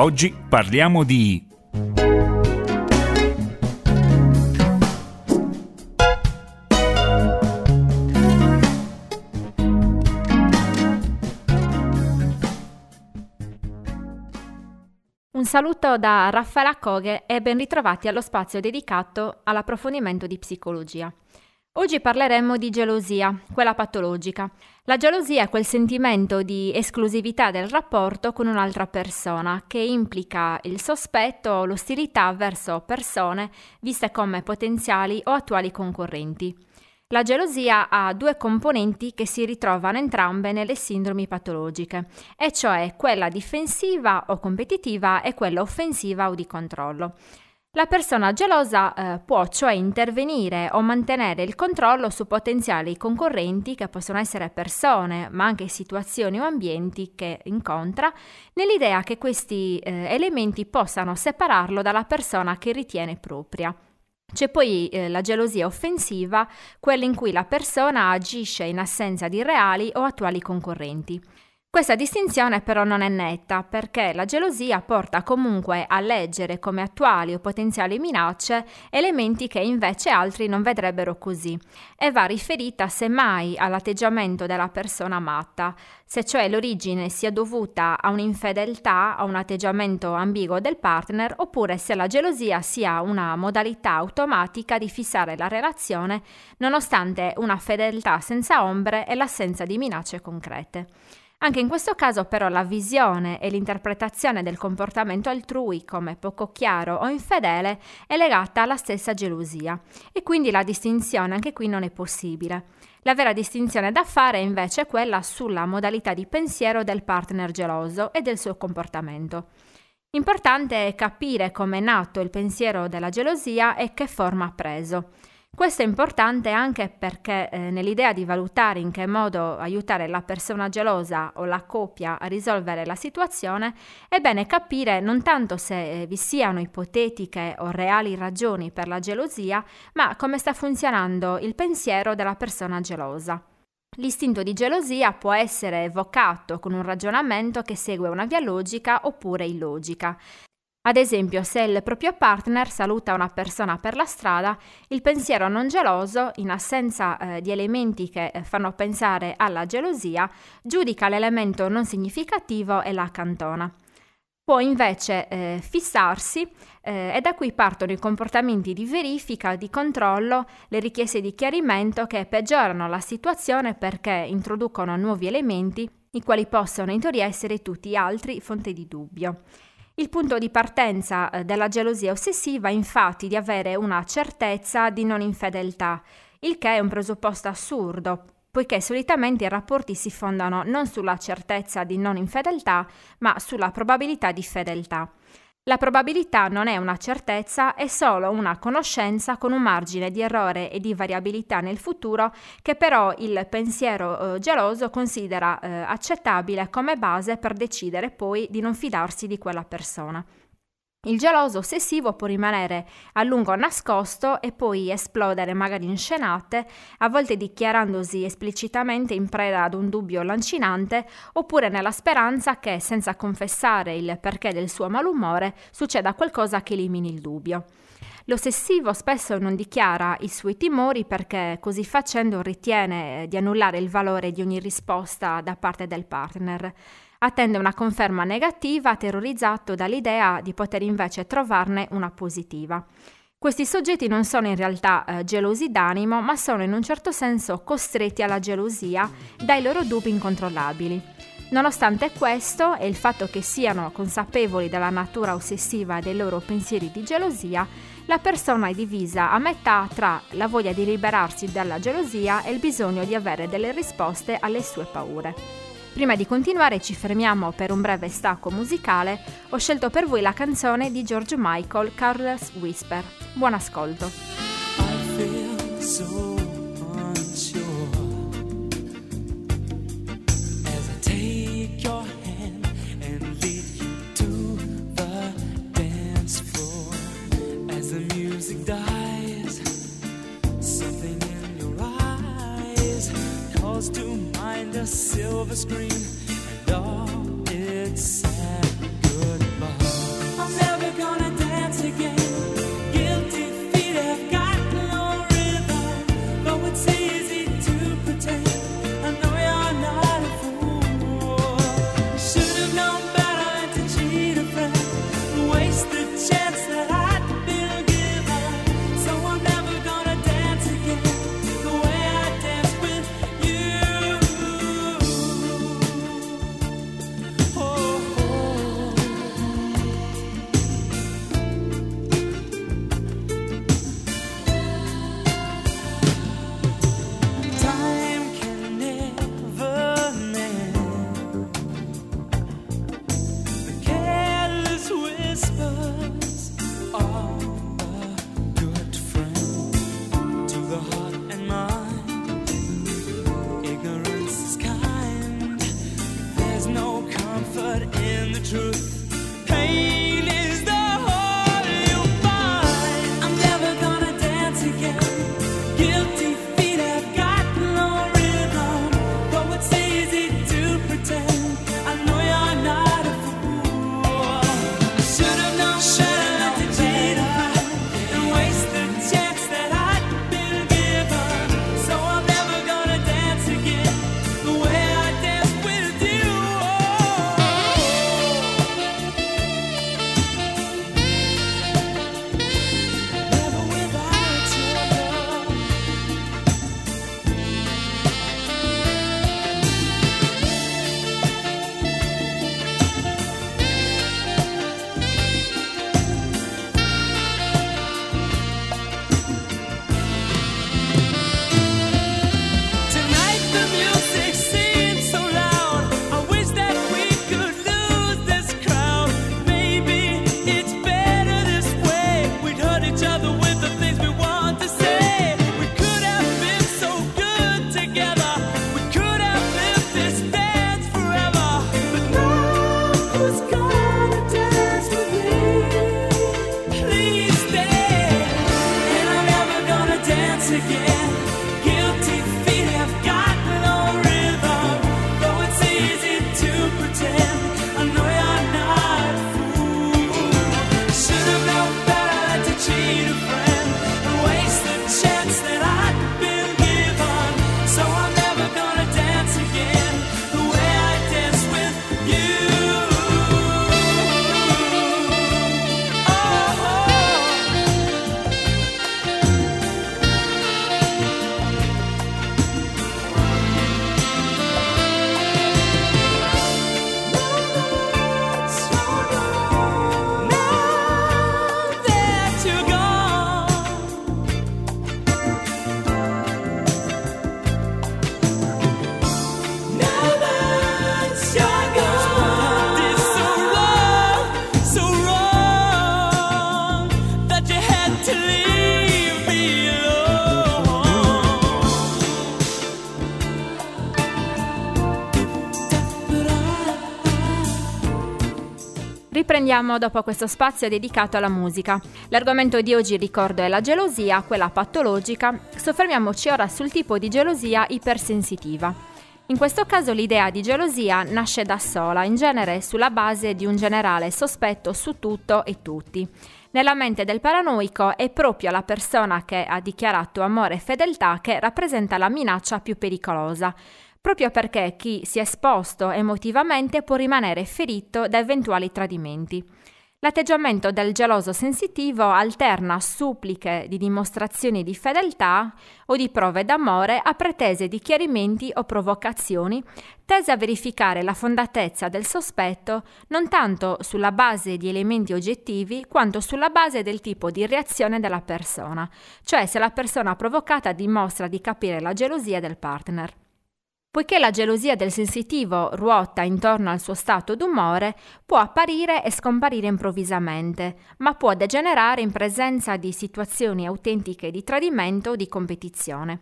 Oggi parliamo di Un saluto da Raffaella Coghe e ben ritrovati allo spazio dedicato all'approfondimento di psicologia. Oggi parleremo di gelosia, quella patologica. La gelosia è quel sentimento di esclusività del rapporto con un'altra persona che implica il sospetto o l'ostilità verso persone viste come potenziali o attuali concorrenti. La gelosia ha due componenti che si ritrovano entrambe nelle sindromi patologiche, e cioè quella difensiva o competitiva e quella offensiva o di controllo. La persona gelosa eh, può cioè intervenire o mantenere il controllo su potenziali concorrenti che possono essere persone, ma anche situazioni o ambienti che incontra, nell'idea che questi eh, elementi possano separarlo dalla persona che ritiene propria. C'è poi eh, la gelosia offensiva, quella in cui la persona agisce in assenza di reali o attuali concorrenti. Questa distinzione però non è netta perché la gelosia porta comunque a leggere come attuali o potenziali minacce elementi che invece altri non vedrebbero così e va riferita semmai all'atteggiamento della persona matta, se cioè l'origine sia dovuta a un'infedeltà, a un atteggiamento ambiguo del partner oppure se la gelosia sia una modalità automatica di fissare la relazione nonostante una fedeltà senza ombre e l'assenza di minacce concrete. Anche in questo caso però la visione e l'interpretazione del comportamento altrui come poco chiaro o infedele è legata alla stessa gelosia e quindi la distinzione anche qui non è possibile. La vera distinzione da fare è invece quella sulla modalità di pensiero del partner geloso e del suo comportamento. Importante è capire come è nato il pensiero della gelosia e che forma ha preso. Questo è importante anche perché eh, nell'idea di valutare in che modo aiutare la persona gelosa o la coppia a risolvere la situazione, è bene capire non tanto se eh, vi siano ipotetiche o reali ragioni per la gelosia, ma come sta funzionando il pensiero della persona gelosa. L'istinto di gelosia può essere evocato con un ragionamento che segue una via logica oppure illogica. Ad esempio, se il proprio partner saluta una persona per la strada, il pensiero non geloso, in assenza eh, di elementi che eh, fanno pensare alla gelosia, giudica l'elemento non significativo e la accantona. Può invece eh, fissarsi eh, e da qui partono i comportamenti di verifica, di controllo, le richieste di chiarimento che peggiorano la situazione perché introducono nuovi elementi, i quali possono in teoria essere tutti altri fonte di dubbio. Il punto di partenza eh, della gelosia ossessiva è infatti di avere una certezza di non infedeltà, il che è un presupposto assurdo, poiché solitamente i rapporti si fondano non sulla certezza di non infedeltà, ma sulla probabilità di fedeltà. La probabilità non è una certezza, è solo una conoscenza con un margine di errore e di variabilità nel futuro che però il pensiero eh, geloso considera eh, accettabile come base per decidere poi di non fidarsi di quella persona. Il geloso ossessivo può rimanere a lungo nascosto e poi esplodere magari in scenate, a volte dichiarandosi esplicitamente in preda ad un dubbio lancinante, oppure nella speranza che, senza confessare il perché del suo malumore, succeda qualcosa che elimini il dubbio. L'ossessivo spesso non dichiara i suoi timori perché così facendo ritiene di annullare il valore di ogni risposta da parte del partner attende una conferma negativa terrorizzato dall'idea di poter invece trovarne una positiva. Questi soggetti non sono in realtà eh, gelosi d'animo, ma sono in un certo senso costretti alla gelosia dai loro dubbi incontrollabili. Nonostante questo e il fatto che siano consapevoli della natura ossessiva dei loro pensieri di gelosia, la persona è divisa a metà tra la voglia di liberarsi dalla gelosia e il bisogno di avere delle risposte alle sue paure. Prima di continuare ci fermiamo per un breve stacco musicale. Ho scelto per voi la canzone di George Michael, Carlos Whisper. Buon ascolto. silver screen and all its sad. I'm never gonna dance again. Guilty feet have got no rhythm, it's easy to pretend. I know you're not a fool. Should have known. Riprendiamo dopo questo spazio dedicato alla musica. L'argomento di oggi, ricordo, è la gelosia, quella patologica. Soffermiamoci ora sul tipo di gelosia ipersensitiva. In questo caso l'idea di gelosia nasce da sola, in genere sulla base di un generale sospetto su tutto e tutti. Nella mente del paranoico è proprio la persona che ha dichiarato amore e fedeltà che rappresenta la minaccia più pericolosa, proprio perché chi si è esposto emotivamente può rimanere ferito da eventuali tradimenti. L'atteggiamento del geloso sensitivo alterna suppliche di dimostrazioni di fedeltà o di prove d'amore a pretese di chiarimenti o provocazioni tese a verificare la fondatezza del sospetto non tanto sulla base di elementi oggettivi quanto sulla base del tipo di reazione della persona, cioè se la persona provocata dimostra di capire la gelosia del partner. Poiché la gelosia del sensitivo ruota intorno al suo stato d'umore, può apparire e scomparire improvvisamente, ma può degenerare in presenza di situazioni autentiche di tradimento o di competizione.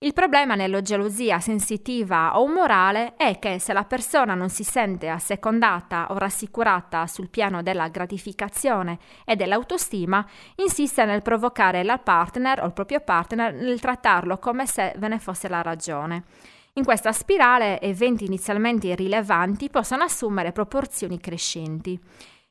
Il problema nella gelosia sensitiva o umorale è che se la persona non si sente assecondata o rassicurata sul piano della gratificazione e dell'autostima, insiste nel provocare la partner o il proprio partner nel trattarlo come se ve ne fosse la ragione. In questa spirale eventi inizialmente irrilevanti possono assumere proporzioni crescenti.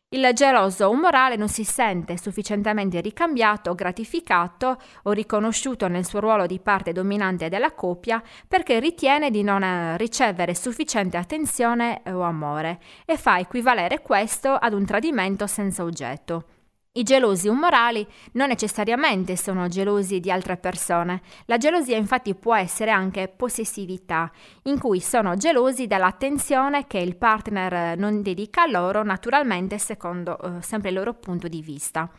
Il geloso umorale non si sente sufficientemente ricambiato gratificato o riconosciuto nel suo ruolo di parte dominante della coppia perché ritiene di non eh, ricevere sufficiente attenzione o amore e fa equivalere questo ad un tradimento senza oggetto. I gelosi umorali non necessariamente sono gelosi di altre persone. La gelosia infatti può essere anche possessività, in cui sono gelosi dell'attenzione che il partner non dedica a loro, naturalmente secondo eh, sempre il loro punto di vista.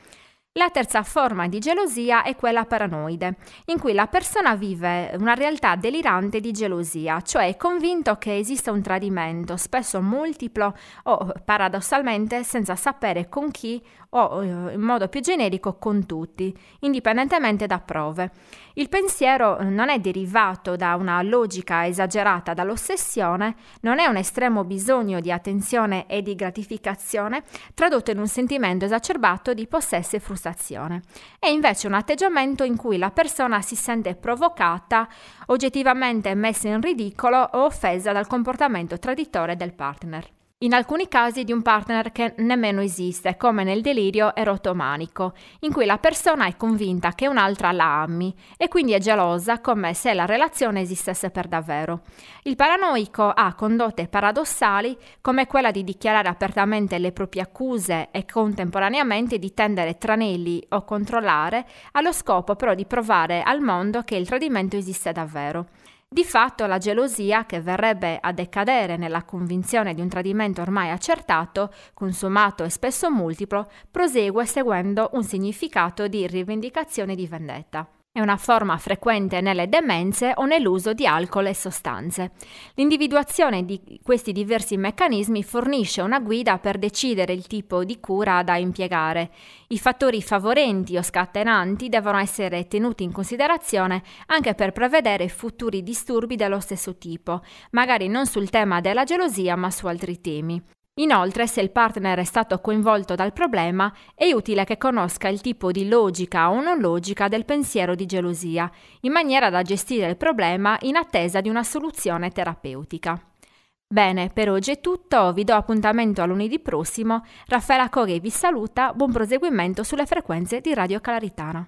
La terza forma di gelosia è quella paranoide, in cui la persona vive una realtà delirante di gelosia, cioè è convinto che esista un tradimento, spesso multiplo o paradossalmente senza sapere con chi o eh, in modo più generico con tutti, indipendentemente da prove. Il pensiero non è derivato da una logica esagerata dall'ossessione, non è un estremo bisogno di attenzione e di gratificazione tradotto in un sentimento esacerbato di possesso e frustrazione. È invece un atteggiamento in cui la persona si sente provocata, oggettivamente messa in ridicolo o offesa dal comportamento traditore del partner in alcuni casi di un partner che nemmeno esiste, come nel delirio erotomanico, in cui la persona è convinta che un'altra la ami e quindi è gelosa come se la relazione esistesse per davvero. Il paranoico ha condotte paradossali come quella di dichiarare apertamente le proprie accuse e contemporaneamente di tendere tranelli o controllare, allo scopo però di provare al mondo che il tradimento esiste davvero. Di fatto la gelosia, che verrebbe a decadere nella convinzione di un tradimento ormai accertato, consumato e spesso multiplo, prosegue seguendo un significato di rivendicazione di vendetta. È una forma frequente nelle demenze o nell'uso di alcol e sostanze. L'individuazione di questi diversi meccanismi fornisce una guida per decidere il tipo di cura da impiegare. I fattori favorenti o scatenanti devono essere tenuti in considerazione anche per prevedere futuri disturbi dello stesso tipo, magari non sul tema della gelosia ma su altri temi. Inoltre, se il partner è stato coinvolto dal problema, è utile che conosca il tipo di logica o non logica del pensiero di gelosia, in maniera da gestire il problema in attesa di una soluzione terapeutica. Bene, per oggi è tutto, vi do appuntamento a lunedì prossimo. Raffaella Coghe vi saluta, buon proseguimento sulle frequenze di Radio Calaritana.